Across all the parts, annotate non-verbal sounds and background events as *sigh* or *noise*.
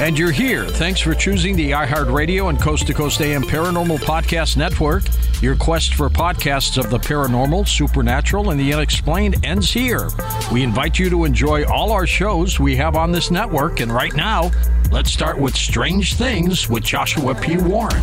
And you're here. Thanks for choosing the iHeartRadio and Coast to Coast AM Paranormal Podcast Network. Your quest for podcasts of the paranormal, supernatural, and the unexplained ends here. We invite you to enjoy all our shows we have on this network. And right now, let's start with Strange Things with Joshua P. Warren.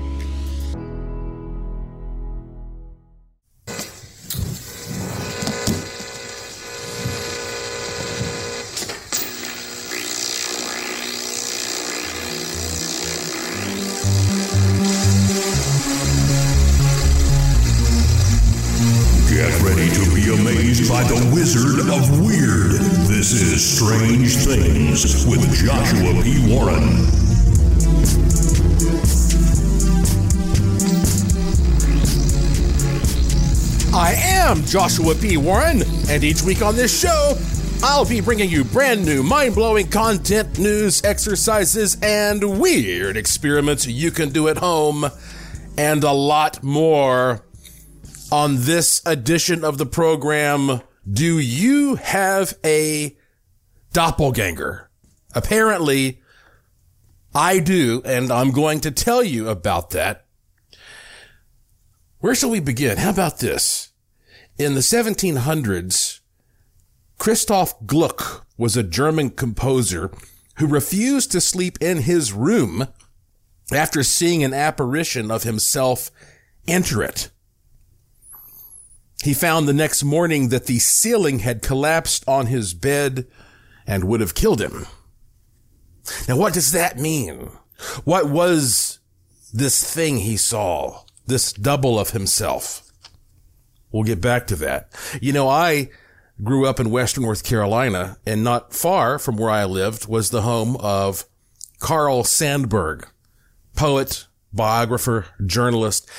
With Joshua P. Warren. I am Joshua P. Warren, and each week on this show, I'll be bringing you brand new, mind blowing content, news, exercises, and weird experiments you can do at home, and a lot more. On this edition of the program, do you have a doppelganger? Apparently, I do, and I'm going to tell you about that. Where shall we begin? How about this? In the 1700s, Christoph Gluck was a German composer who refused to sleep in his room after seeing an apparition of himself enter it. He found the next morning that the ceiling had collapsed on his bed and would have killed him. Now, what does that mean? What was this thing he saw? This double of himself? We'll get back to that. You know, I grew up in Western North Carolina and not far from where I lived was the home of Carl Sandburg, poet, biographer, journalist.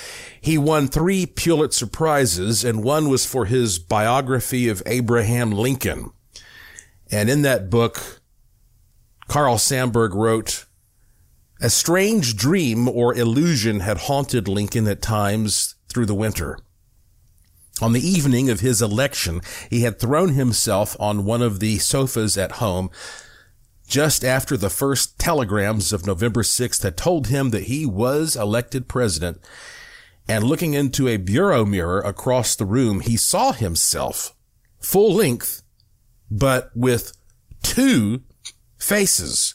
He won three Pulitzer Prizes and one was for his biography of Abraham Lincoln. And in that book, Carl Sandburg wrote, a strange dream or illusion had haunted Lincoln at times through the winter. On the evening of his election, he had thrown himself on one of the sofas at home just after the first telegrams of November 6th had told him that he was elected president. And looking into a bureau mirror across the room, he saw himself full length, but with two faces.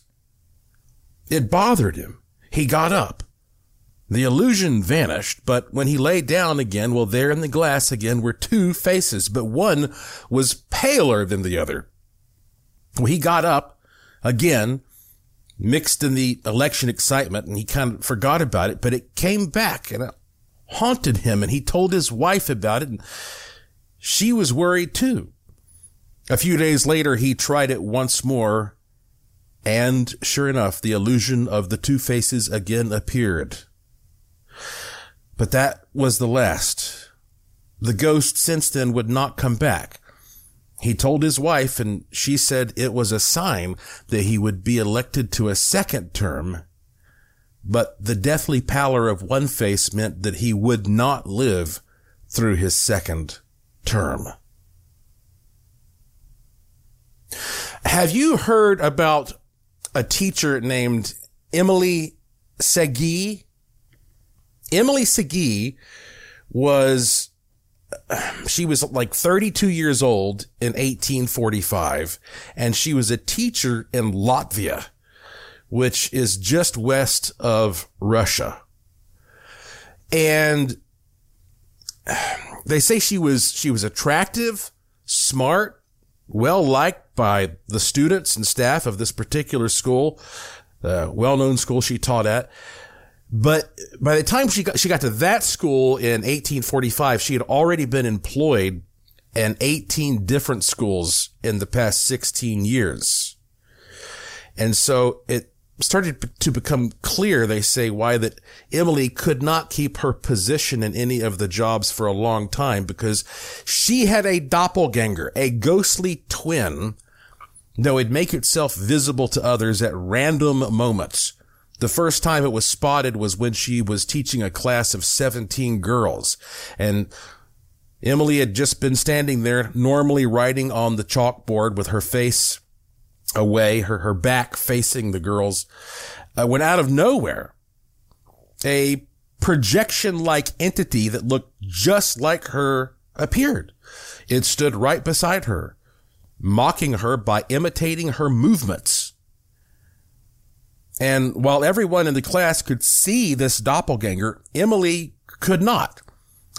It bothered him. He got up. The illusion vanished, but when he lay down again, well, there in the glass again were two faces, but one was paler than the other. Well, he got up again, mixed in the election excitement, and he kind of forgot about it, but it came back and it haunted him, and he told his wife about it, and she was worried too. A few days later, he tried it once more, and sure enough, the illusion of the two faces again appeared. But that was the last. The ghost since then would not come back. He told his wife, and she said it was a sign that he would be elected to a second term. But the deathly pallor of one face meant that he would not live through his second term. Have you heard about a teacher named Emily Sagée? Emily Sagée was, uh, she was like 32 years old in 1845 and she was a teacher in Latvia which is just west of Russia. And uh, they say she was, she was attractive, smart, well liked by the students and staff of this particular school, uh, well-known school she taught at. But by the time she got, she got to that school in 1845, she had already been employed in 18 different schools in the past 16 years. And so it started to become clear, they say, why that Emily could not keep her position in any of the jobs for a long time because she had a doppelganger, a ghostly twin that would make itself visible to others at random moments. The first time it was spotted was when she was teaching a class of 17 girls and Emily had just been standing there normally writing on the chalkboard with her face away, her, her back facing the girls, uh, when out of nowhere, a projection like entity that looked just like her appeared. It stood right beside her, mocking her by imitating her movements. And while everyone in the class could see this doppelganger, Emily could not.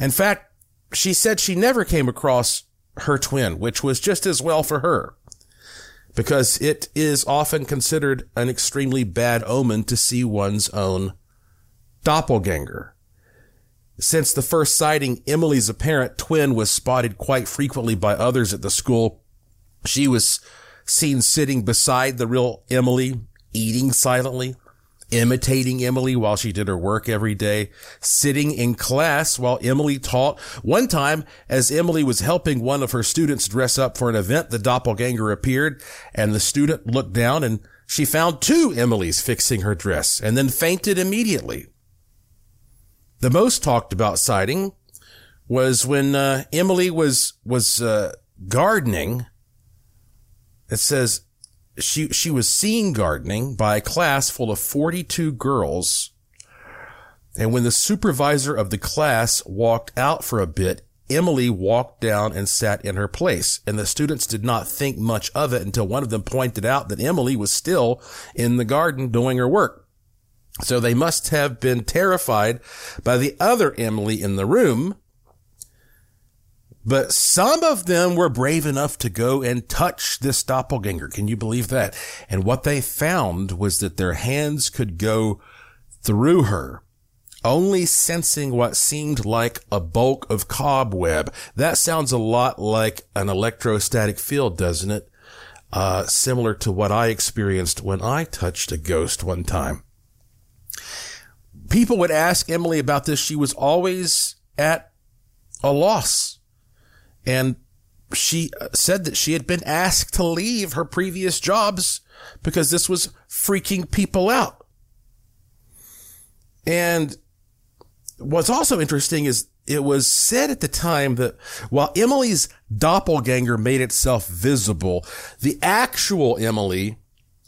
In fact, she said she never came across her twin, which was just as well for her because it is often considered an extremely bad omen to see one's own doppelganger. Since the first sighting, Emily's apparent twin was spotted quite frequently by others at the school. She was seen sitting beside the real Emily, eating silently, imitating Emily while she did her work every day, sitting in class while Emily taught. One time, as Emily was helping one of her students dress up for an event, the doppelganger appeared and the student looked down and she found two Emilys fixing her dress and then fainted immediately. The most talked about sighting was when uh, Emily was was uh, gardening. It says she she was seen gardening by a class full of 42 girls. And when the supervisor of the class walked out for a bit, Emily walked down and sat in her place. And the students did not think much of it until one of them pointed out that Emily was still in the garden doing her work. So they must have been terrified by the other Emily in the room but some of them were brave enough to go and touch this doppelganger. Can you believe that? And what they found was that their hands could go through her, only sensing what seemed like a bulk of cobweb. That sounds a lot like an electrostatic field, doesn't it? Uh, similar to what I experienced when I touched a ghost one time. People would ask Emily about this. She was always at a loss and she uh, said that she had been asked to leave her previous jobs because this was freaking people out. And what's also interesting is it was said at the time that while Emily's doppelganger made itself visible, the actual Emily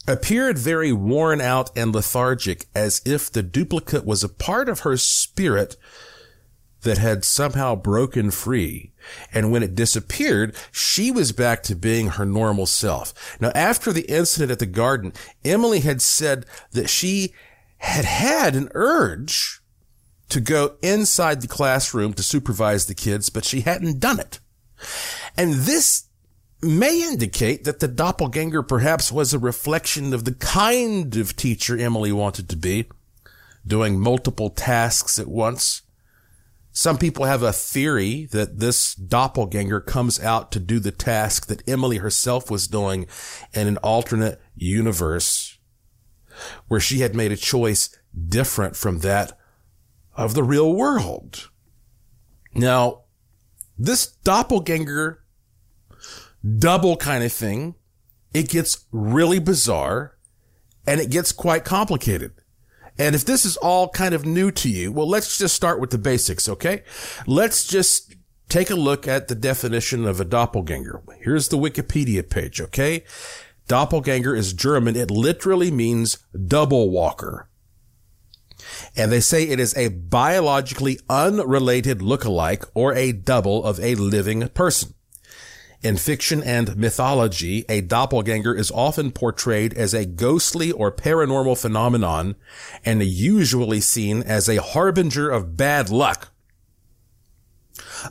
appeared very worn out and lethargic as if the duplicate was a part of her spirit that had somehow broken free. And when it disappeared, she was back to being her normal self. Now, after the incident at the garden, Emily had said that she had had an urge to go inside the classroom to supervise the kids, but she hadn't done it. And this may indicate that the doppelganger perhaps was a reflection of the kind of teacher Emily wanted to be, doing multiple tasks at once some people have a theory that this doppelganger comes out to do the task that Emily herself was doing in an alternate universe where she had made a choice different from that of the real world. Now, this doppelganger double kind of thing, it gets really bizarre and it gets quite complicated. And if this is all kind of new to you, well, let's just start with the basics, okay? Let's just take a look at the definition of a doppelganger. Here's the Wikipedia page, okay? Doppelganger is German. It literally means double walker. And they say it is a biologically unrelated look-alike or a double of a living person. In fiction and mythology, a doppelganger is often portrayed as a ghostly or paranormal phenomenon and usually seen as a harbinger of bad luck.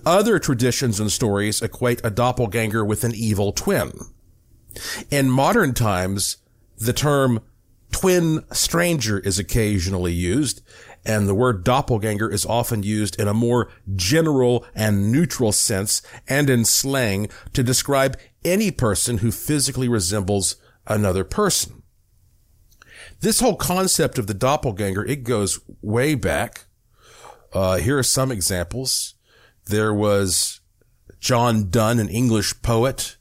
Other traditions and stories equate a doppelganger with an evil twin. In modern times, the term twin stranger is occasionally used, and the word doppelganger is often used in a more general and neutral sense and in slang to describe any person who physically resembles another person. This whole concept of the doppelganger, it goes way back. Uh, here are some examples. There was John Donne, an English poet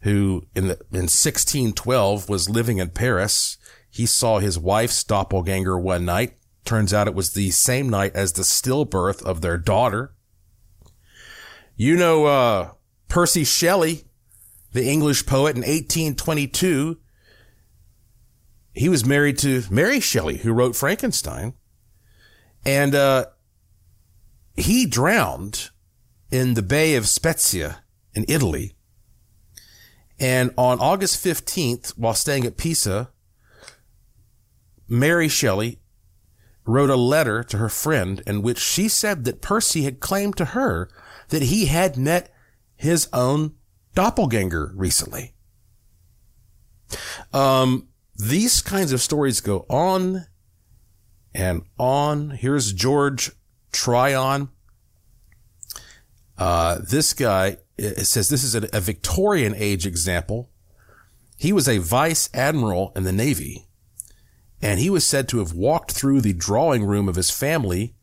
who in, the, in 1612 was living in Paris. He saw his wife's doppelganger one night. Turns out it was the same night as the stillbirth of their daughter. You know, uh, Percy Shelley, the English poet in 1822. He was married to Mary Shelley, who wrote Frankenstein. And, uh, he drowned in the Bay of Spezia in Italy. And on August 15th, while staying at Pisa, Mary Shelley wrote a letter to her friend in which she said that Percy had claimed to her that he had met his own doppelganger recently. Um, these kinds of stories go on and on. Here's George Tryon. Uh, this guy, says this is a, a Victorian age example. He was a vice admiral in the Navy, and he was said to have walked through the drawing room of his family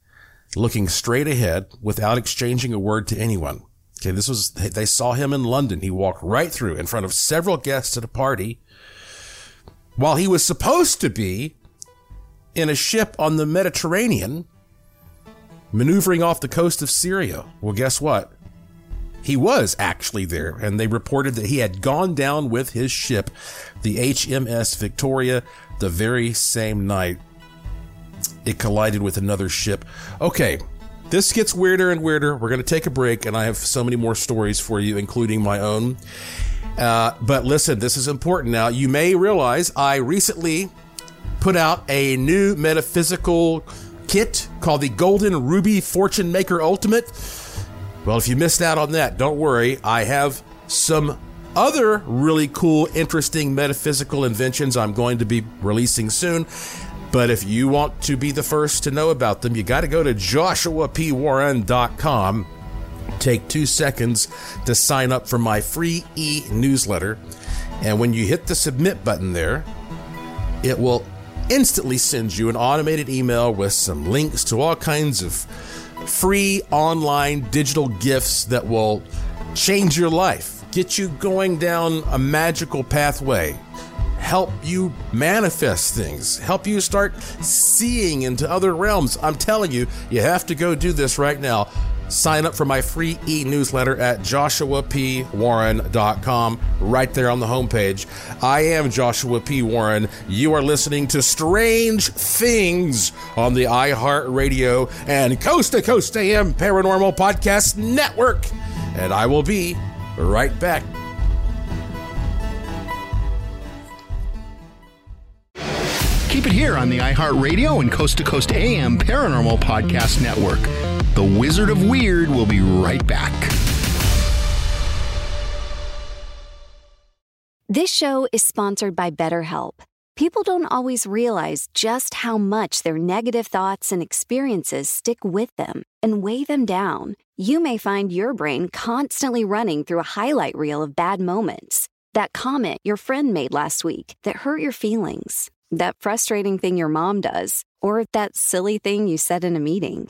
looking straight ahead without exchanging a word to anyone. Okay, this was, they saw him in London. He walked right through in front of several guests at a party while he was supposed to be in a ship on the Mediterranean maneuvering off the coast of Syria. Well, guess what? He was actually there, and they reported that he had gone down with his ship, the HMS Victoria, the very same night it collided with another ship. Okay, this gets weirder and weirder. We're going to take a break, and I have so many more stories for you, including my own. Uh, but listen, this is important now. You may realize I recently put out a new metaphysical kit called the Golden Ruby Fortune Maker Ultimate. Well, if you missed out on that, don't worry. I have some other really cool, interesting metaphysical inventions I'm going to be releasing soon. But if you want to be the first to know about them, you got to go to joshuapwarren.com. Take two seconds to sign up for my free e newsletter. And when you hit the submit button there, it will instantly send you an automated email with some links to all kinds of free online digital gifts that will change your life, get you going down a magical pathway, help you manifest things, help you start seeing into other realms. I'm telling you, you have to go do this right now. Sign up for my free e newsletter at joshuapwarren.com, right there on the homepage. I am Joshua P. Warren. You are listening to Strange Things on the iHeartRadio and Coast to Coast AM Paranormal Podcast Network. And I will be right back. Keep it here on the iHeartRadio and Coast to Coast AM Paranormal Podcast Network. The Wizard of Weird will be right back. This show is sponsored by BetterHelp. People don't always realize just how much their negative thoughts and experiences stick with them and weigh them down. You may find your brain constantly running through a highlight reel of bad moments. That comment your friend made last week that hurt your feelings, that frustrating thing your mom does, or that silly thing you said in a meeting.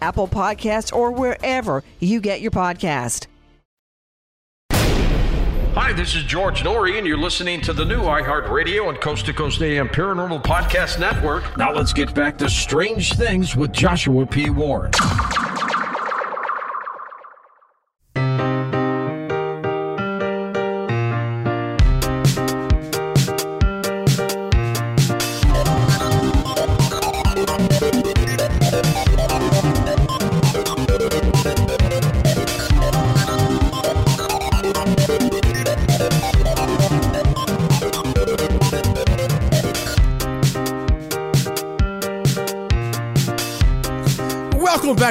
Apple Podcasts, or wherever you get your podcast. Hi, this is George Noory, and you're listening to the new iHeartRadio and Coast to Coast AM Paranormal Podcast Network. Now let's get back to Strange Things with Joshua P. Warren.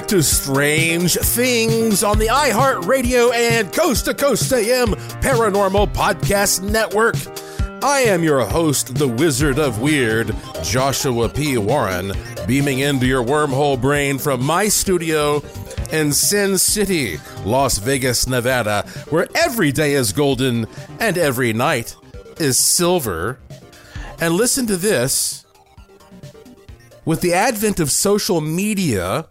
To Strange Things on the iHeartRadio and Coast to Coast AM Paranormal Podcast Network. I am your host, the Wizard of Weird, Joshua P. Warren, beaming into your wormhole brain from my studio in Sin City, Las Vegas, Nevada, where every day is golden and every night is silver. And listen to this. With the advent of social media,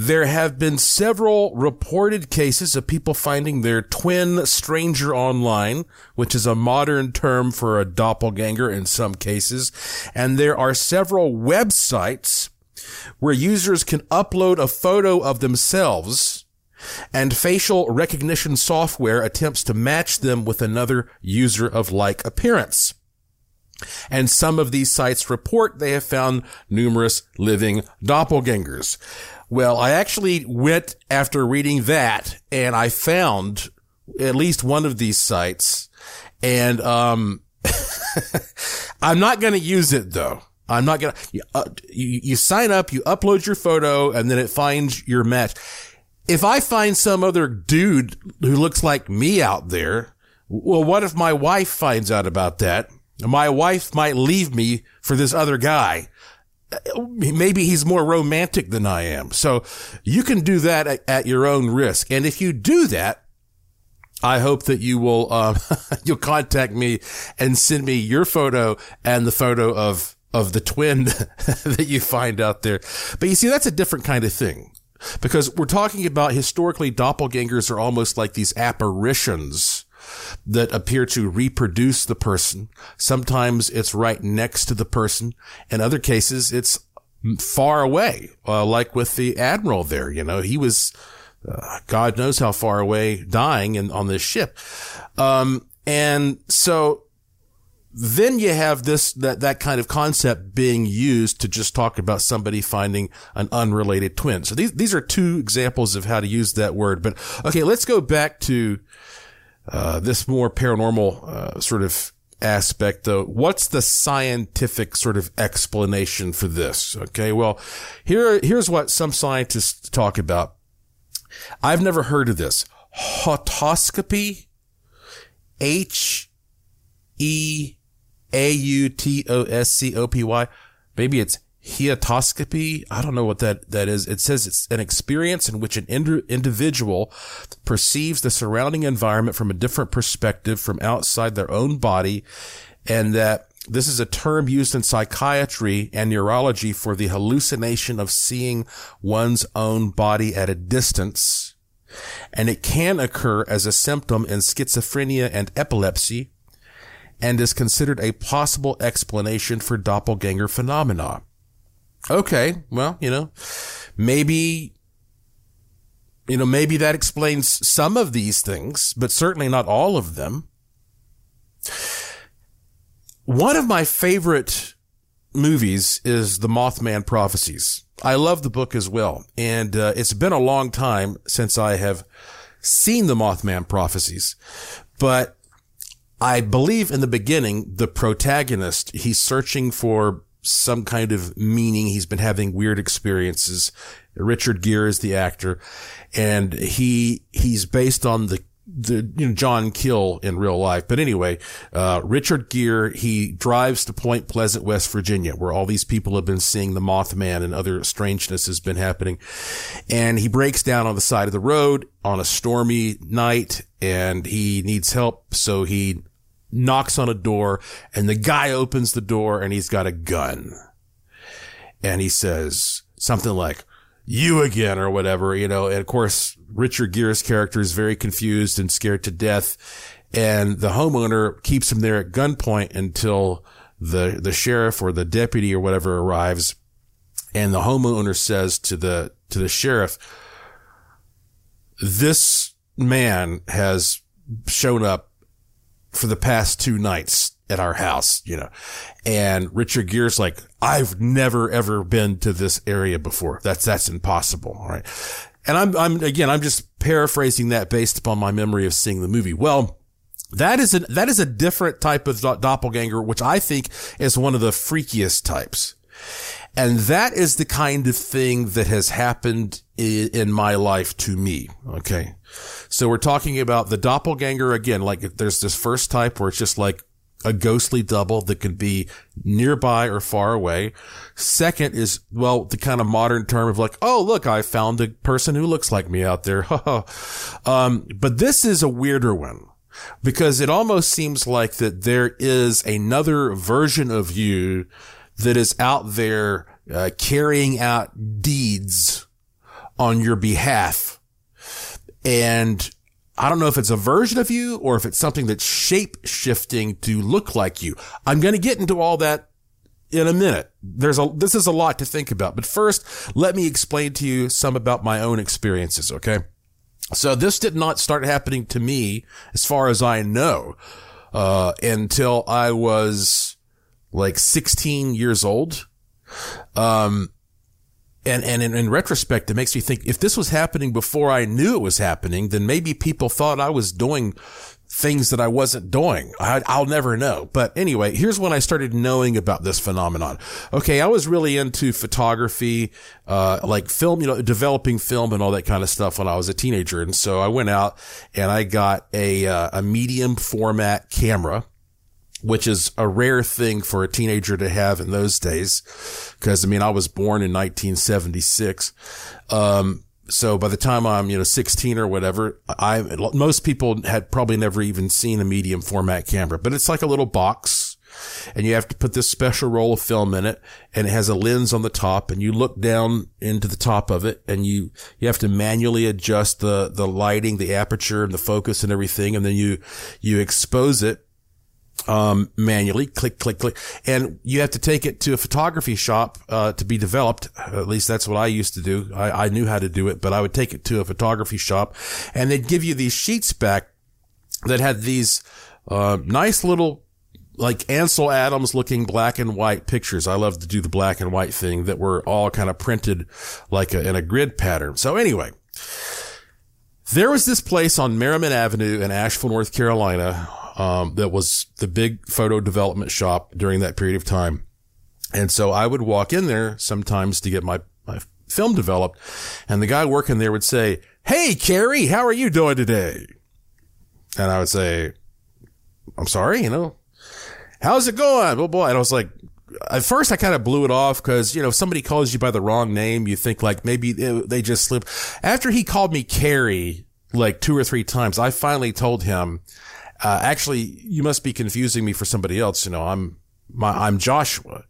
there have been several reported cases of people finding their twin stranger online, which is a modern term for a doppelganger in some cases. And there are several websites where users can upload a photo of themselves and facial recognition software attempts to match them with another user of like appearance. And some of these sites report they have found numerous living doppelgangers. Well, I actually went after reading that and I found at least one of these sites and, um, *laughs* I'm not going to use it though. I'm not going to, uh, you, you sign up, you upload your photo and then it finds your match. If I find some other dude who looks like me out there, well, what if my wife finds out about that? My wife might leave me for this other guy maybe he's more romantic than I am. So you can do that at, at your own risk. And if you do that, I hope that you will, um, *laughs* you'll contact me and send me your photo and the photo of, of the twin *laughs* that you find out there. But you see, that's a different kind of thing because we're talking about historically doppelgangers are almost like these apparitions that appear to reproduce the person. Sometimes it's right next to the person. In other cases, it's far away, uh, like with the admiral there. You know, he was uh, God knows how far away dying and on this ship. Um, and so then you have this, that, that kind of concept being used to just talk about somebody finding an unrelated twin. So these, these are two examples of how to use that word. But okay, let's go back to, uh, this more paranormal, uh, sort of aspect though. What's the scientific sort of explanation for this? Okay. Well, here, here's what some scientists talk about. I've never heard of this. Hautoscopy. H E A U T O S C O P Y. Maybe it's heatoscopy. I don't know what that, that is. It says it's an experience in which an ind- individual perceives the surrounding environment from a different perspective from outside their own body. And that this is a term used in psychiatry and neurology for the hallucination of seeing one's own body at a distance. And it can occur as a symptom in schizophrenia and epilepsy and is considered a possible explanation for doppelganger phenomena. Okay, well, you know, maybe, you know, maybe that explains some of these things, but certainly not all of them. One of my favorite movies is The Mothman Prophecies. I love the book as well. And uh, it's been a long time since I have seen The Mothman Prophecies, but I believe in the beginning, the protagonist, he's searching for some kind of meaning. He's been having weird experiences. Richard Gere is the actor and he, he's based on the, the, you know, John Keel in real life. But anyway, uh, Richard Gere, he drives to Point Pleasant, West Virginia, where all these people have been seeing the Mothman and other strangeness has been happening. And he breaks down on the side of the road on a stormy night and he needs help. So he knocks on a door and the guy opens the door and he's got a gun. And he says something like, you again or whatever, you know, and of course, Richard Gere's character is very confused and scared to death. And the homeowner keeps him there at gunpoint until the, the sheriff or the deputy or whatever arrives. And the homeowner says to the, to the sheriff, this man has shown up for the past two nights at our house, you know. And Richard Gere's like, I've never ever been to this area before. That's, that's impossible. All right. And I'm, I'm, again, I'm just paraphrasing that based upon my memory of seeing the movie. Well, that is a, that is a different type of doppelganger, which I think is one of the freakiest types. And that is the kind of thing that has happened in, in my life to me. Okay. So we're talking about the doppelganger again. Like there's this first type where it's just like a ghostly double that could be nearby or far away. Second is, well, the kind of modern term of like, oh, look, I found a person who looks like me out there. *laughs* um, but this is a weirder one because it almost seems like that there is another version of you that is out there uh, carrying out deeds on your behalf. And I don't know if it's a version of you or if it's something that's shape shifting to look like you. I'm going to get into all that in a minute. There's a, this is a lot to think about, but first let me explain to you some about my own experiences. Okay. So this did not start happening to me as far as I know, uh, until I was like 16 years old. Um, and, and in, in, retrospect, it makes me think if this was happening before I knew it was happening, then maybe people thought I was doing things that I wasn't doing. I, will never know. But anyway, here's when I started knowing about this phenomenon. Okay. I was really into photography, uh, like film, you know, developing film and all that kind of stuff when I was a teenager. And so I went out and I got a, uh, a medium format camera which is a rare thing for a teenager to have in those days. Cause I mean, I was born in 1976. Um, so by the time I'm, you know, 16 or whatever, I, most people had probably never even seen a medium format camera, but it's like a little box and you have to put this special roll of film in it and it has a lens on the top and you look down into the top of it and you, you have to manually adjust the, the lighting, the aperture and the focus and everything. And then you, you expose it um, manually, click, click, click, and you have to take it to a photography shop uh, to be developed. At least that's what I used to do. I, I knew how to do it, but I would take it to a photography shop, and they'd give you these sheets back that had these uh, nice little like Ansel Adams looking black and white pictures. I love to do the black and white thing that were all kind of printed like a, in a grid pattern. So anyway, there was this place on Merriman Avenue in Asheville, North Carolina, um, that was the big photo development shop during that period of time. And so I would walk in there sometimes to get my, my film developed. And the guy working there would say, Hey, Carrie, how are you doing today? And I would say, I'm sorry, you know, how's it going? Oh boy. And I was like, at first I kind of blew it off because, you know, if somebody calls you by the wrong name, you think like maybe they just slip. After he called me Carrie like two or three times, I finally told him, uh, actually, you must be confusing me for somebody else. You know, I'm my, I'm Joshua.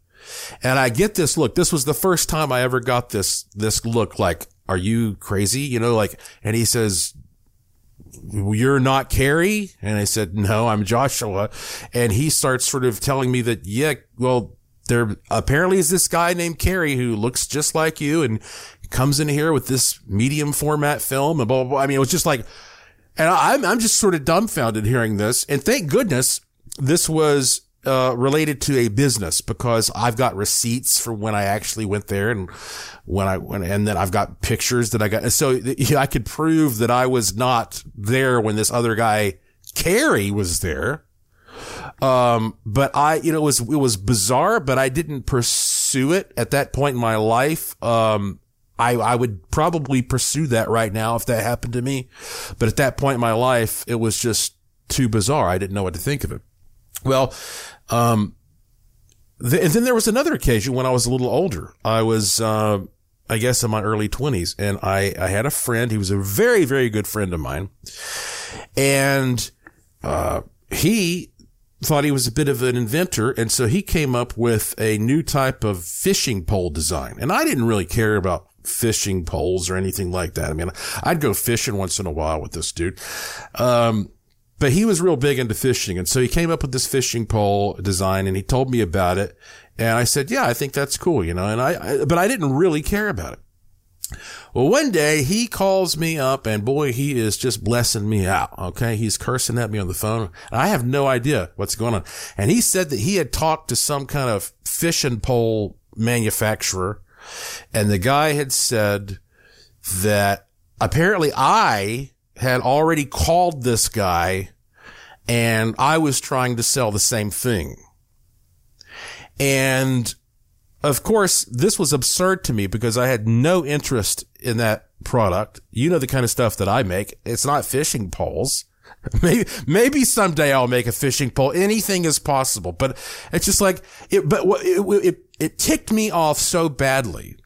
And I get this look. This was the first time I ever got this, this look like, are you crazy? You know, like, and he says, you're not Carrie? And I said, no, I'm Joshua. And he starts sort of telling me that, yeah, well, there apparently is this guy named Carrie who looks just like you and comes in here with this medium format film and blah, blah, blah. I mean, it was just like, and I'm, I'm just sort of dumbfounded hearing this. And thank goodness this was, uh, related to a business because I've got receipts for when I actually went there and when I went, and then I've got pictures that I got. So I could prove that I was not there when this other guy, Carrie was there. Um, but I, you know, it was, it was bizarre, but I didn't pursue it at that point in my life. Um, I, I would probably pursue that right now if that happened to me. But at that point in my life, it was just too bizarre. I didn't know what to think of it. Well, um, and then there was another occasion when I was a little older. I was, uh, I guess in my early twenties and I, I had a friend. He was a very, very good friend of mine. And, uh, he thought he was a bit of an inventor. And so he came up with a new type of fishing pole design. And I didn't really care about fishing poles or anything like that. I mean, I'd go fishing once in a while with this dude. Um, but he was real big into fishing. And so he came up with this fishing pole design and he told me about it. And I said, yeah, I think that's cool, you know, and I, I but I didn't really care about it. Well, one day he calls me up and boy, he is just blessing me out. Okay. He's cursing at me on the phone. I have no idea what's going on. And he said that he had talked to some kind of fishing pole manufacturer and the guy had said that apparently I had already called this guy and I was trying to sell the same thing. And of course, this was absurd to me because I had no interest in that product. You know, the kind of stuff that I make. It's not fishing poles. *laughs* Maybe, maybe someday I'll make a fishing pole. Anything is possible, but it's just like it, but it, it, it ticked me off so badly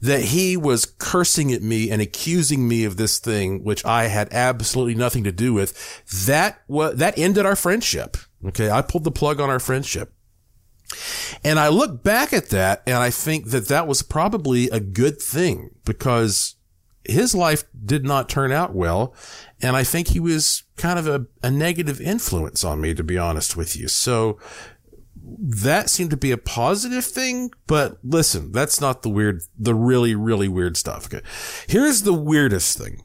that he was cursing at me and accusing me of this thing, which I had absolutely nothing to do with. That was, that ended our friendship. Okay. I pulled the plug on our friendship. And I look back at that and I think that that was probably a good thing because his life did not turn out well. And I think he was kind of a, a negative influence on me, to be honest with you. So that seemed to be a positive thing, but listen, that's not the weird, the really, really weird stuff. Okay. Here's the weirdest thing.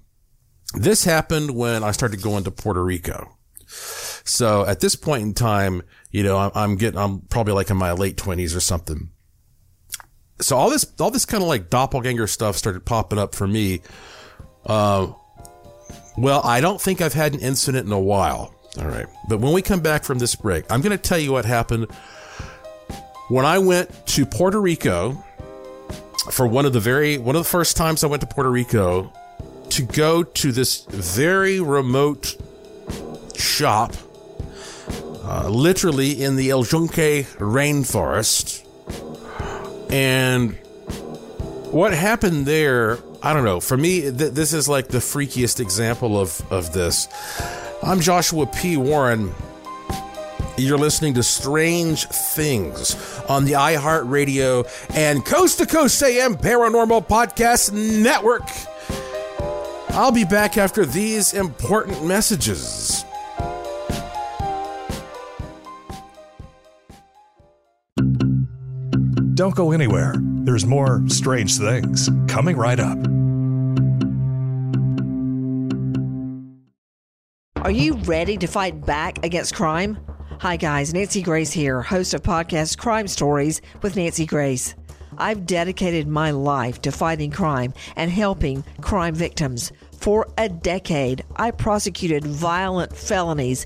This happened when I started going to Puerto Rico. So at this point in time, you know, I'm, I'm getting, I'm probably like in my late twenties or something. So all this, all this kind of like doppelganger stuff started popping up for me. Uh, well, I don't think I've had an incident in a while. All right. But when we come back from this break, I'm going to tell you what happened when I went to Puerto Rico for one of the very, one of the first times I went to Puerto Rico to go to this very remote shop, uh, literally in the El Yunque rainforest. And what happened there, I don't know. For me, th- this is like the freakiest example of, of this. I'm Joshua P. Warren. You're listening to Strange Things on the iHeartRadio and Coast to Coast AM Paranormal Podcast Network. I'll be back after these important messages. Don't go anywhere. There's more strange things coming right up. Are you ready to fight back against crime? Hi, guys. Nancy Grace here, host of podcast Crime Stories with Nancy Grace. I've dedicated my life to fighting crime and helping crime victims. For a decade, I prosecuted violent felonies,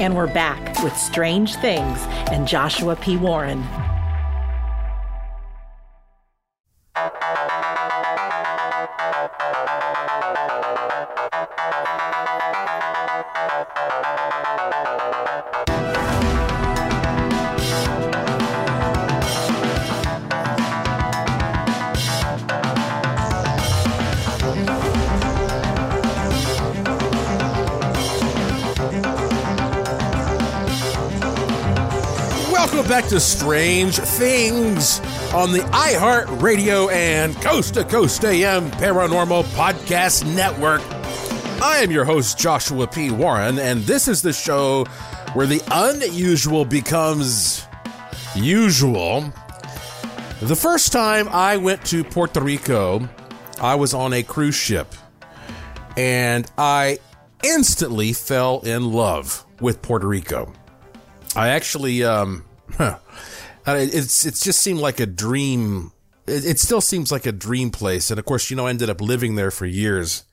And we're back with Strange Things and Joshua P. Warren. Back to Strange Things on the iHeart Radio and Coast to Coast AM Paranormal Podcast Network. I am your host, Joshua P. Warren, and this is the show where the unusual becomes usual. The first time I went to Puerto Rico, I was on a cruise ship, and I instantly fell in love with Puerto Rico. I actually, um, huh, it's it's just seemed like a dream. It, it still seems like a dream place, and of course, you know, I ended up living there for years,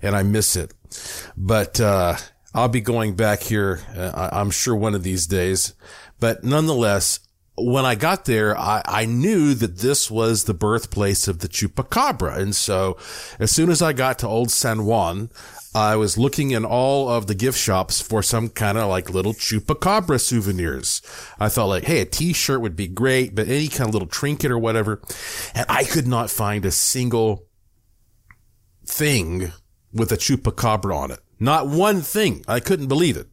and I miss it. But uh, I'll be going back here, uh, I'm sure, one of these days. But nonetheless, when I got there, I, I knew that this was the birthplace of the chupacabra. And so as soon as I got to Old San Juan, I was looking in all of the gift shops for some kind of like little chupacabra souvenirs. I thought like, hey, a t-shirt would be great, but any kind of little trinket or whatever. And I could not find a single thing with a chupacabra on it. Not one thing. I couldn't believe it.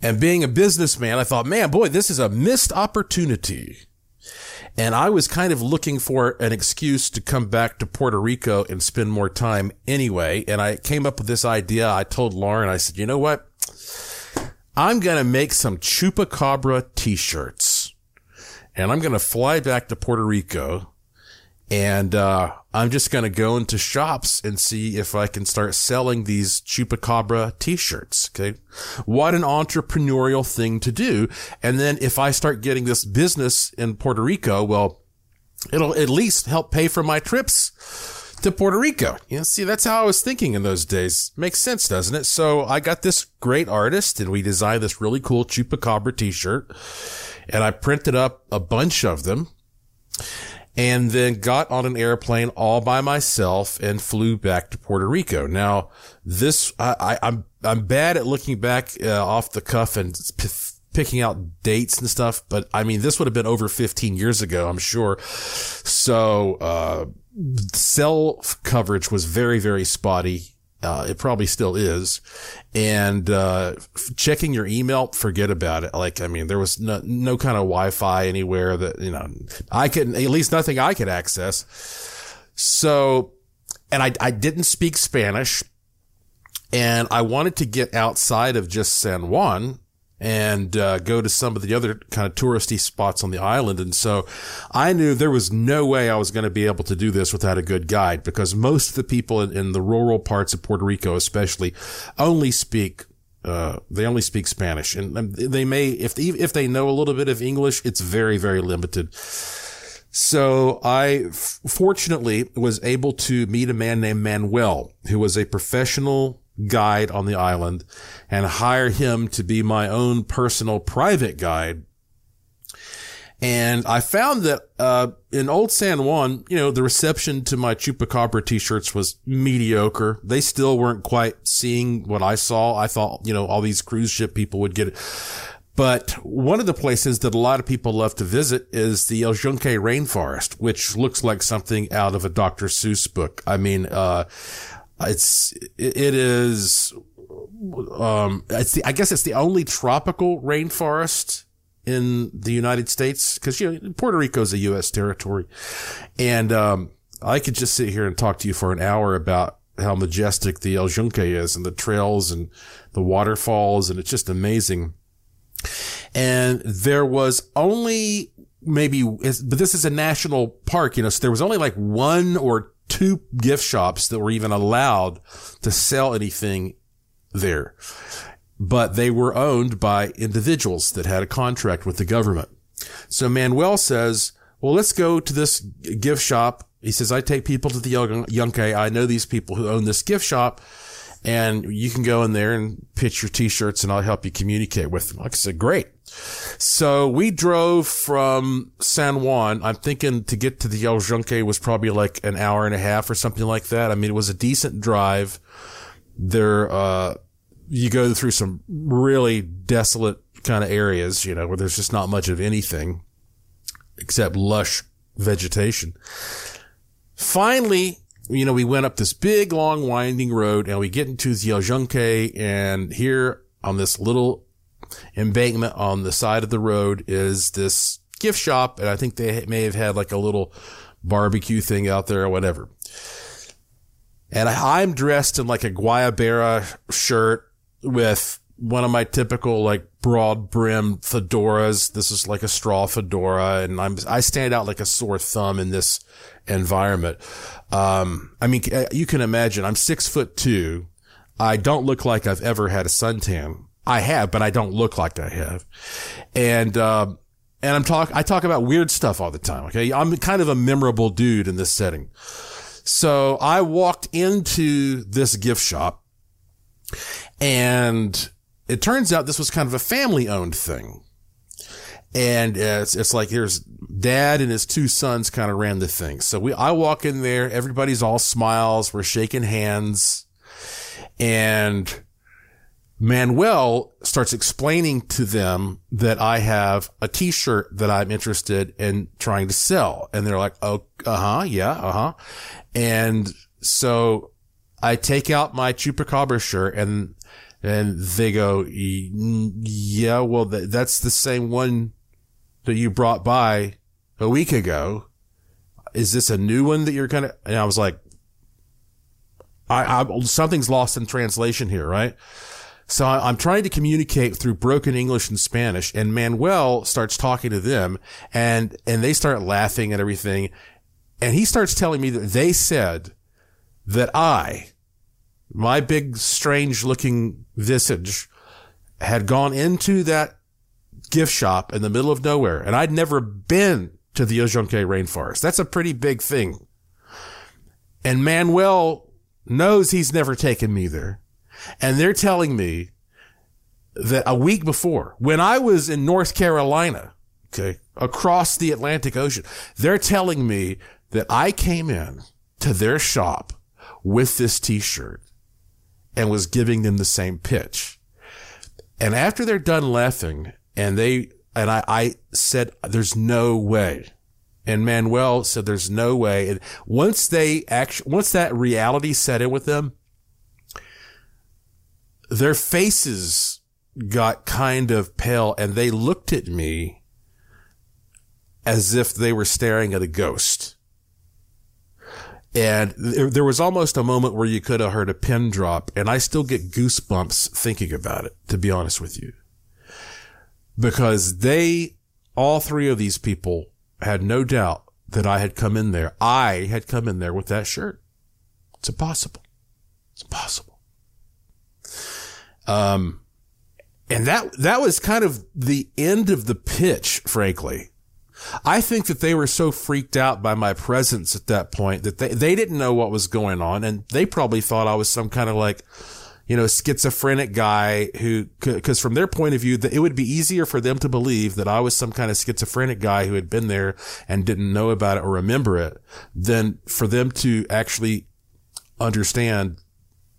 And being a businessman, I thought, man, boy, this is a missed opportunity. And I was kind of looking for an excuse to come back to Puerto Rico and spend more time anyway. And I came up with this idea. I told Lauren, I said, you know what? I'm going to make some chupacabra t-shirts and I'm going to fly back to Puerto Rico And, uh, I'm just to go into shops and see if I can start selling these Chupacabra t-shirts. Okay. What an entrepreneurial thing to do. And then if I start getting this business in Puerto Rico, well, it'll at least help pay for my trips to Puerto Rico. You know, see, that's how I was thinking in those days. Makes sense, doesn't it? So I got this great artist and we designed this really cool Chupacabra t-shirt and I printed up a bunch of them and then got on an airplane all by myself and flew back to Puerto Rico. Now, this, I, I am I'm, I'm bad at looking back uh, off the cuff and p- picking out dates and stuff, but I mean, this would have been over 15 years ago, I'm sure. So, uh, cell coverage was very, very spotty. Uh, it probably still is. And, uh, checking your email, forget about it. Like, I mean, there was no, no kind of Wi-Fi anywhere that, you know, I could, at least nothing I could access. So, and I, I didn't speak Spanish and I wanted to get outside of just San Juan and uh, go to some of the other kind of touristy spots on the island. And so I knew there was no way I was going to be able to do this without a good guide because most of the people in, in the rural parts of Puerto Rico, especially, only speak uh, they only speak Spanish, and they may if they, if they know a little bit of English, it's very very limited. So I f- fortunately was able to meet a man named Manuel, who was a professional guide on the island and hire him to be my own personal private guide. And I found that, uh, in Old San Juan, you know, the reception to my Chupacabra t-shirts was mediocre. They still weren't quite seeing what I saw. I thought, you know, all these cruise ship people would get it. But one of the places that a lot of people love to visit is the El Yunque rainforest, which looks like something out of a Dr. Seuss book. I mean, uh, it's, it is, um, it's the, I guess it's the only tropical rainforest in the United States because, you know, Puerto Rico is a U.S. territory. And, um, I could just sit here and talk to you for an hour about how majestic the El Yunque is and the trails and the waterfalls. And it's just amazing. And there was only maybe, but this is a national park, you know, so there was only like one or two gift shops that were even allowed to sell anything there. But they were owned by individuals that had a contract with the government. So Manuel says, well, let's go to this gift shop. He says, I take people to the Yunque. I know these people who own this gift shop and you can go in there and pitch your t-shirts and I'll help you communicate with them. Like I said, great. So we drove from San Juan. I'm thinking to get to the El Yunque was probably like an hour and a half or something like that. I mean, it was a decent drive. There, uh, you go through some really desolate kind of areas, you know, where there's just not much of anything except lush vegetation. Finally, you know, we went up this big, long, winding road and we get into the El Yunque and here on this little embankment on the side of the road is this gift shop. And I think they may have had like a little barbecue thing out there or whatever. And I'm dressed in like a Guayabera shirt with one of my typical like broad brim fedoras. This is like a straw fedora and I'm, I stand out like a sore thumb in this environment. Um, I mean, you can imagine I'm six foot two. I don't look like I've ever had a suntan. I have, but I don't look like I have. And, um, and I'm talk, I talk about weird stuff all the time. Okay. I'm kind of a memorable dude in this setting. So I walked into this gift shop and it turns out this was kind of a family owned thing. And it's, it's like there's dad and his two sons kind of ran the thing. So we, I walk in there, everybody's all smiles. We're shaking hands and Manuel starts explaining to them that I have a t-shirt that I'm interested in trying to sell. And they're like, Oh, uh huh. Yeah. Uh huh. And so I take out my chupacabra shirt and, and they go, yeah, well, that's the same one that you brought by a week ago. Is this a new one that you're kind of, and I was like, I, I, something's lost in translation here, right? So I'm trying to communicate through broken English and Spanish and Manuel starts talking to them and, and they start laughing and everything. And he starts telling me that they said that I, my big, strange looking visage, had gone into that gift shop in the middle of nowhere. And I'd never been to the El Yunque rainforest. That's a pretty big thing. And Manuel knows he's never taken me there. And they're telling me that a week before, when I was in North Carolina, okay, across the Atlantic Ocean, they're telling me that I came in to their shop with this t-shirt and was giving them the same pitch. And after they're done laughing and they, and I, I said, there's no way. And Manuel said, there's no way. And once they actually, once that reality set in with them, their faces got kind of pale and they looked at me as if they were staring at a ghost. And there, there, was almost a moment where you could have heard a pin drop and I still get goosebumps thinking about it, to be honest with you. Because they, all three of these people had no doubt that I had come in there. I had come in there with that shirt. It's impossible. It's impossible. Um, and that, that was kind of the end of the pitch, frankly. I think that they were so freaked out by my presence at that point that they, they didn't know what was going on. And they probably thought I was some kind of like, you know, schizophrenic guy who, cause from their point of view, that it would be easier for them to believe that I was some kind of schizophrenic guy who had been there and didn't know about it or remember it than for them to actually understand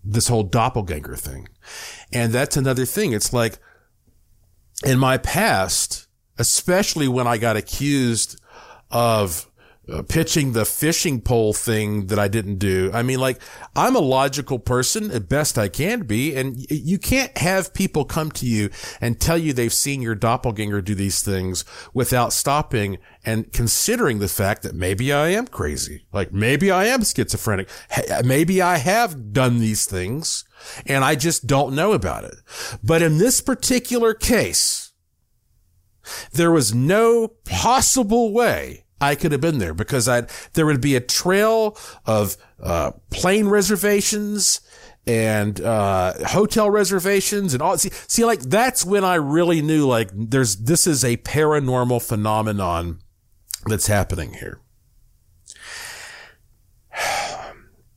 this whole doppelganger thing. And that's another thing. It's like in my past, especially when I got accused of uh, pitching the fishing pole thing that I didn't do. I mean, like, I'm a logical person at best I can be. And you can't have people come to you and tell you they've seen your doppelganger do these things without stopping and considering the fact that maybe I am crazy. Like maybe I am schizophrenic. Maybe I have done these things and I just don't know about it. But in this particular case, there was no possible way I could have been there because I'd, there would be a trail of, uh, plane reservations and, uh, hotel reservations and all. See, see, like that's when I really knew like there's, this is a paranormal phenomenon that's happening here. *sighs*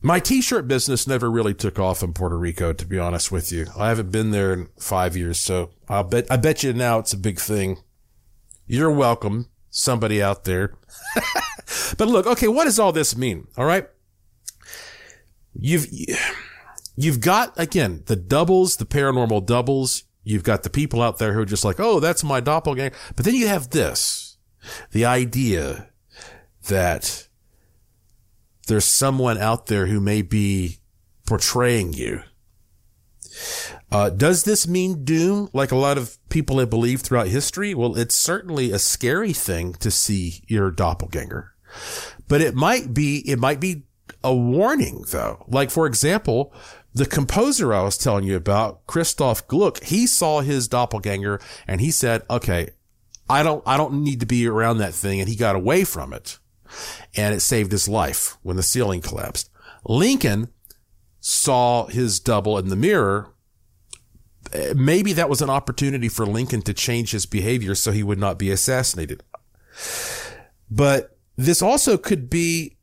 My t-shirt business never really took off in Puerto Rico, to be honest with you. I haven't been there in five years, so I bet, I bet you now it's a big thing. You're welcome, somebody out there. *laughs* but look, okay, what does all this mean? All right. You've, you've got, again, the doubles, the paranormal doubles. You've got the people out there who are just like, oh, that's my doppelganger. But then you have this, the idea that there's someone out there who may be portraying you. Uh, does this mean doom like a lot of people have believed throughout history? Well, it's certainly a scary thing to see your doppelganger, but it might be, it might be a warning though. Like, for example, the composer I was telling you about, Christoph Gluck, he saw his doppelganger and he said, okay, I don't, I don't need to be around that thing. And he got away from it and it saved his life when the ceiling collapsed. Lincoln saw his double in the mirror, maybe that was an opportunity for Lincoln to change his behavior so he would not be assassinated. But this also could be,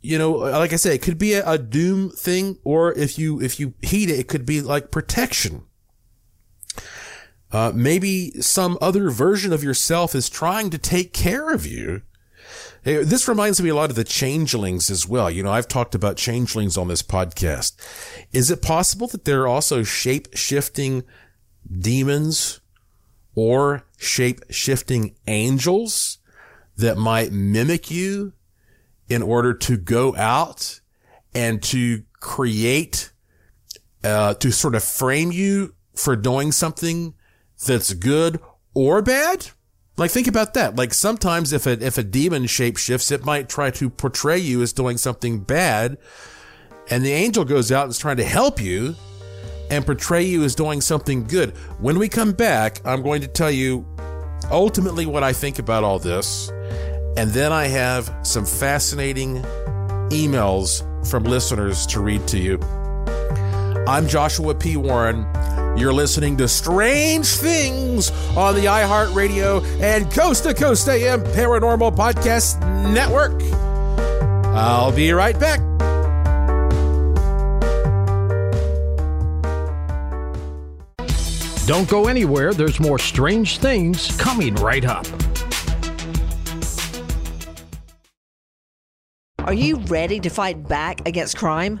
you know, like I said, it could be a, a doom thing, or if you, if you heat it, it could be like protection. Uh, maybe some other version of yourself is trying to take care of you this reminds me a lot of the changelings as well. You know, I've talked about changelings on this podcast. Is it possible that there are also shape shifting demons or shape shifting angels that might mimic you in order to go out and to create, uh, to sort of frame you for doing something that's good or bad? Like think about that. Like sometimes if a if a demon shape shifts, it might try to portray you as doing something bad, and the angel goes out and is trying to help you and portray you as doing something good. When we come back, I'm going to tell you ultimately what I think about all this And then I have some fascinating emails from listeners to read to you. I'm Joshua P. Warren. You're listening to Strange Things on the iHeartRadio and Coast to Coast AM Paranormal Podcast Network. I'll be right back. Don't go anywhere. There's more strange things coming right up. Are you ready to fight back against crime?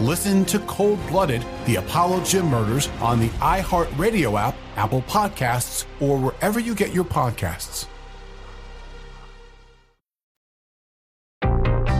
Listen to Cold Blooded The Apollo Gym Murders on the iHeartRadio app, Apple Podcasts, or wherever you get your podcasts.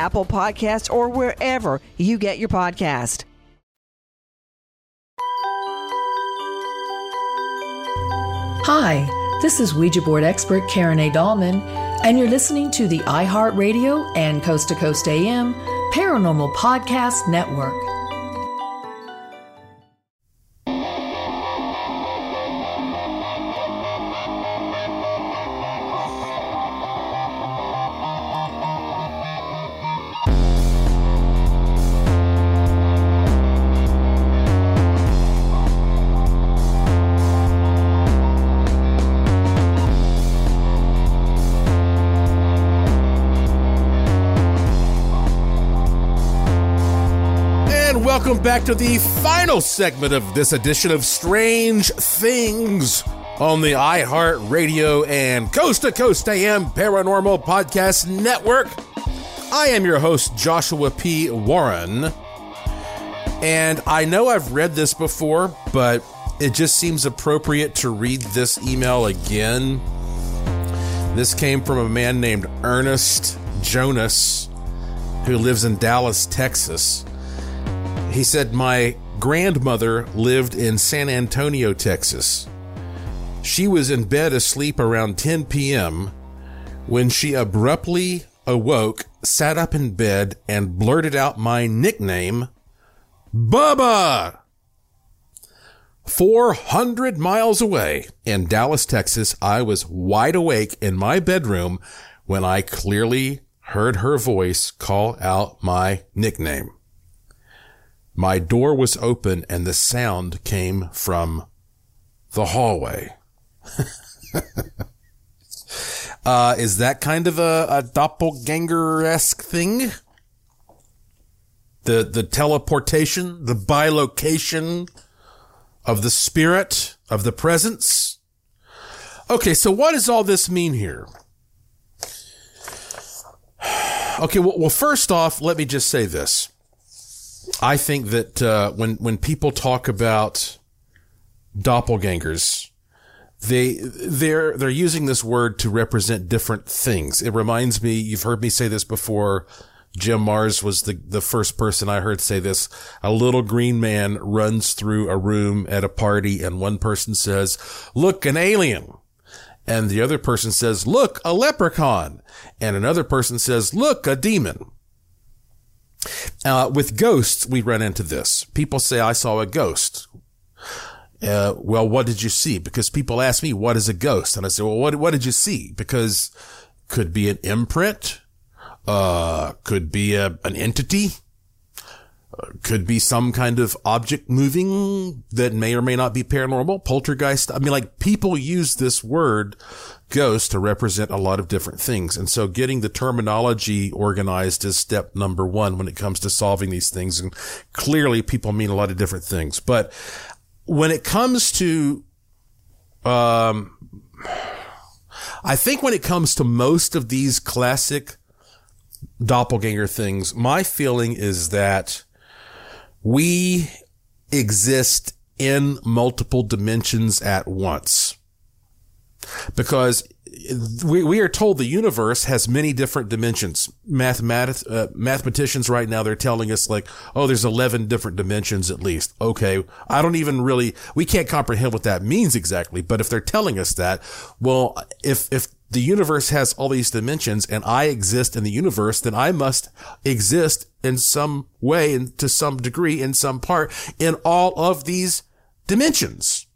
Apple Podcasts, or wherever you get your podcast. Hi, this is Ouija board expert Karen A. Dahlman, and you're listening to the iHeartRadio and Coast to Coast AM Paranormal Podcast Network. Welcome back to the final segment of this edition of Strange Things on the iHeart Radio and Coast to Coast AM Paranormal Podcast Network. I am your host, Joshua P. Warren. And I know I've read this before, but it just seems appropriate to read this email again. This came from a man named Ernest Jonas, who lives in Dallas, Texas. He said, My grandmother lived in San Antonio, Texas. She was in bed asleep around 10 p.m. when she abruptly awoke, sat up in bed, and blurted out my nickname, Bubba! 400 miles away in Dallas, Texas, I was wide awake in my bedroom when I clearly heard her voice call out my nickname. My door was open and the sound came from the hallway. *laughs* uh, is that kind of a, a doppelganger-esque thing? The, the teleportation, the bilocation of the spirit, of the presence? Okay, so what does all this mean here? *sighs* Okay, well, well first off, let me just say this. I think that uh, when when people talk about doppelgangers, they they're they're using this word to represent different things. It reminds me, you've heard me say this before. Jim Marrs was the, the first person I heard say this. A little green man runs through a room at a party and one person says, look, an alien. And the other person says, look, a leprechaun. And another person says, look, a demon. Uh, with ghosts, we run into this. People say, I saw a ghost. Uh, well, what did you see? Because people ask me, what is a ghost? And I say, well, what, what did you see? Because could be an imprint, uh, could be a, an entity, could be some kind of object moving that may or may not be paranormal, poltergeist. I mean, like people use this word ghost to represent a lot of different things. And so getting the terminology organized is step number one when it comes to solving these things. And clearly people mean a lot of different things, but when it comes to, um, I think when it comes to most of these classic doppelganger things, my feeling is that we exist in multiple dimensions at once. Because we, we are told the universe has many different dimensions. Mathematic, uh, mathematicians right now, they're telling us like, oh, there's 11 different dimensions at least. Okay. I don't even really, we can't comprehend what that means exactly. But if they're telling us that, well, if, if the universe has all these dimensions and I exist in the universe, then I must exist in some way and to some degree in some part in all of these dimensions.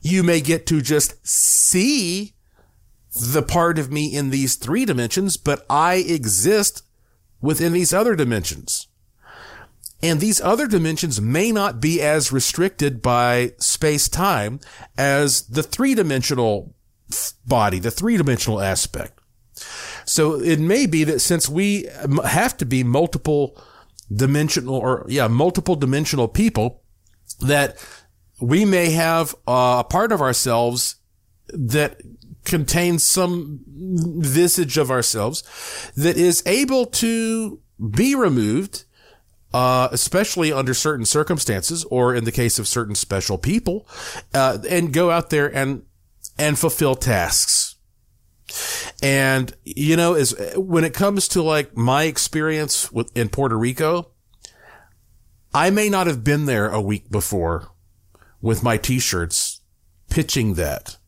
You may get to just see the part of me in these three dimensions, but I exist within these other dimensions. And these other dimensions may not be as restricted by space time as the three dimensional body, the three dimensional aspect. So it may be that since we have to be multiple dimensional or yeah, multiple dimensional people that we may have a part of ourselves that contains some visage of ourselves that is able to be removed, uh, especially under certain circumstances or in the case of certain special people, uh, and go out there and, and fulfill tasks. And, you know, as when it comes to like my experience with, in Puerto Rico, I may not have been there a week before with my t-shirts pitching that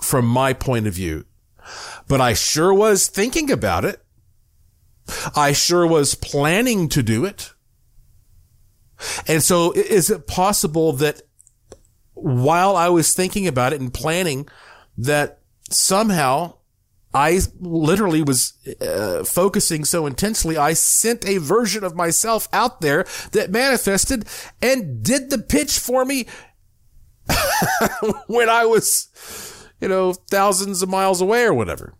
from my point of view. But I sure was thinking about it. I sure was planning to do it. And so is it possible that while I was thinking about it and planning that somehow I literally was uh, focusing so intensely, I sent a version of myself out there that manifested and did the pitch for me *laughs* when I was you know, thousands of miles away or whatever.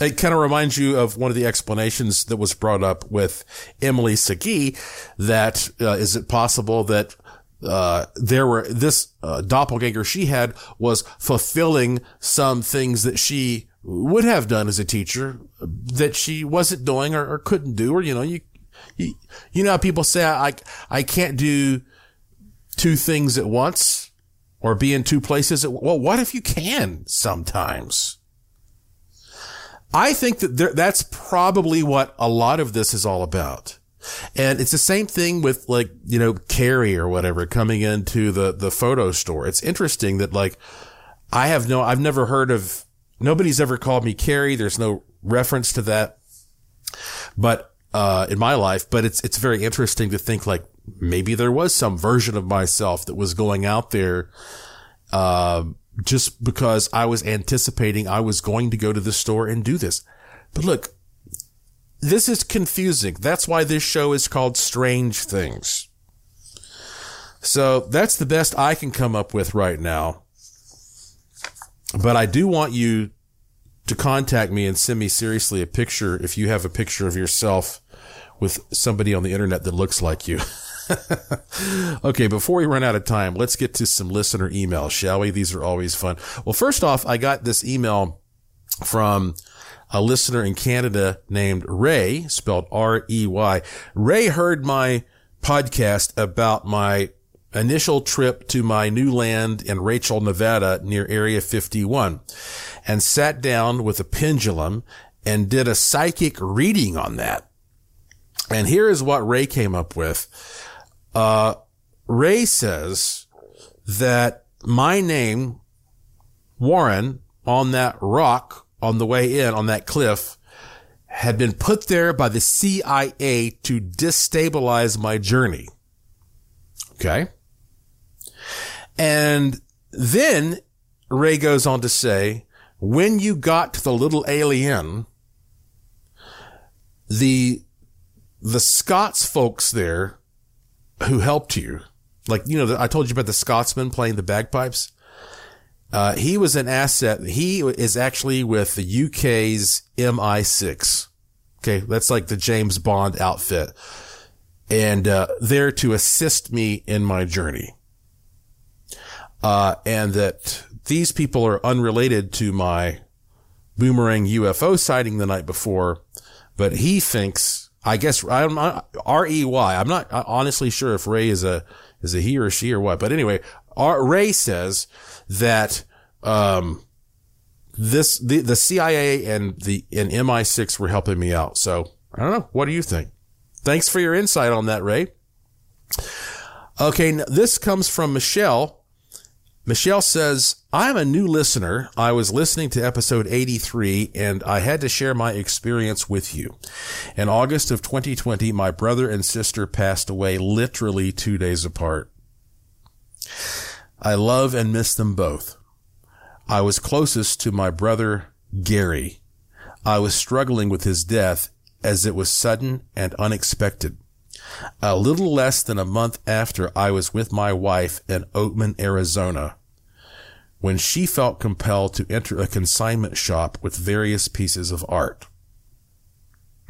It kind of reminds you of one of the explanations that was brought up with Emily Sagée that uh, is it possible that uh, there were this uh, doppelganger she had was fulfilling some things that she would have done as a teacher that she wasn't doing or, or couldn't do, or, you know, you, you, you know how people say, I, I can't do two things at once or be in two places. At, well, what if you can sometimes? I think that there, that's probably what a lot of this is all about. And it's the same thing with like, you know, Carrie or whatever coming into the, the photo store. It's interesting that like, I have no, I've never heard of, nobody's ever called me Carrie. There's no reference to that. But, uh, in my life, but it's, it's very interesting to think like maybe there was some version of myself that was going out there, uh, just because I was anticipating I was going to go to the store and do this. But look, this is confusing. That's why this show is called Strange Things. So that's the best I can come up with right now. But I do want you to contact me and send me seriously a picture if you have a picture of yourself with somebody on the internet that looks like you. *laughs* okay, before we run out of time, let's get to some listener emails, shall we? These are always fun. Well, first off, I got this email from a listener in Canada named Ray, spelled R-E-Y. Ray heard my podcast about my initial trip to my new land in Rachel, Nevada near Area 51 and sat down with a pendulum and did a psychic reading on that. And here is what Ray came up with. Uh, Ray says that my name, Warren, on that rock on the way in on that cliff had been put there by the CIA to destabilize my journey. Okay. And then Ray goes on to say, when you got to the Little A'Le'Inn, the, the Scots folks there who helped you, like, you know, I told you about the Scotsman playing the bagpipes. Uh, he was an asset. He is actually with the UK's MI6. Okay. That's like the James Bond outfit and, uh, there to assist me in my journey. Uh, and that these people are unrelated to my boomerang UFO sighting the night before, but he thinks, I guess, I'm R-E-Y. I'm not honestly sure if Ray is a, is a he or she or what, but anyway, R- Ray says that, um, this, the, the CIA and the, and MI6 were helping me out. So I don't know. What do you think? Thanks for your insight on that, Ray. Okay. This comes from Michelle. Michelle says, I'm a new listener. I was listening to episode 83 and I had to share my experience with you. In August of 2020, my brother and sister passed away literally two days apart. I love and miss them both. I was closest to my brother, Gary. I was struggling with his death as it was sudden and unexpected. A little less than a month after I was with my wife in Oatman, Arizona, when she felt compelled to enter a consignment shop with various pieces of art.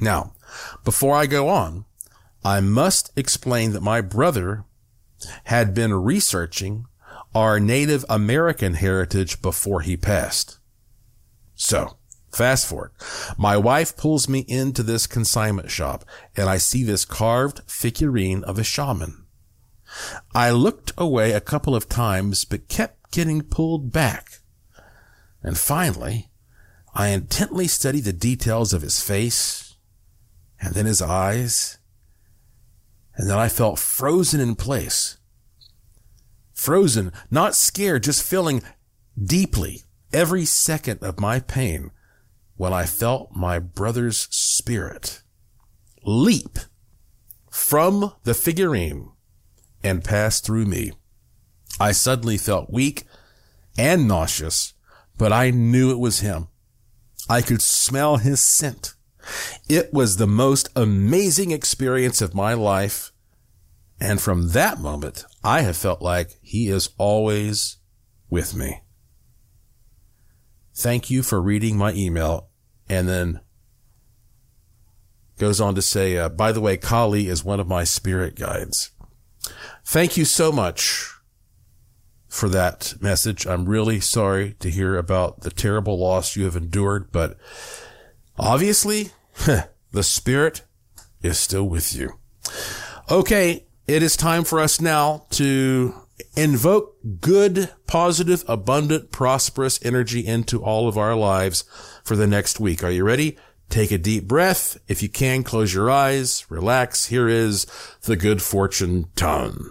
Now, before I go on, I must explain that my brother had been researching our Native American heritage before he passed. So, fast forward. My wife pulls me into this consignment shop and I see this carved figurine of a shaman. I looked away a couple of times but kept getting pulled back. And finally, I intently studied the details of his face and then his eyes. And then I felt frozen in place frozen, not scared, just feeling deeply every second of my pain when I felt my brother's spirit leap from the figurine and pass through me. I suddenly felt weak and nauseous, but I knew it was him. I could smell his scent. It was the most amazing experience of my life. And from that moment, I have felt like he is always with me. Thank you for reading my email. And then goes on to say, uh, by the way, Kali is one of my spirit guides. Thank you so much for that message. I'm really sorry to hear about the terrible loss you have endured, but obviously *laughs* the spirit is still with you. Okay. It is time for us now to invoke good, positive, abundant, prosperous energy into all of our lives for the next week. Are you ready? Take a deep breath. If you can, close your eyes, relax. Here is the good fortune tone.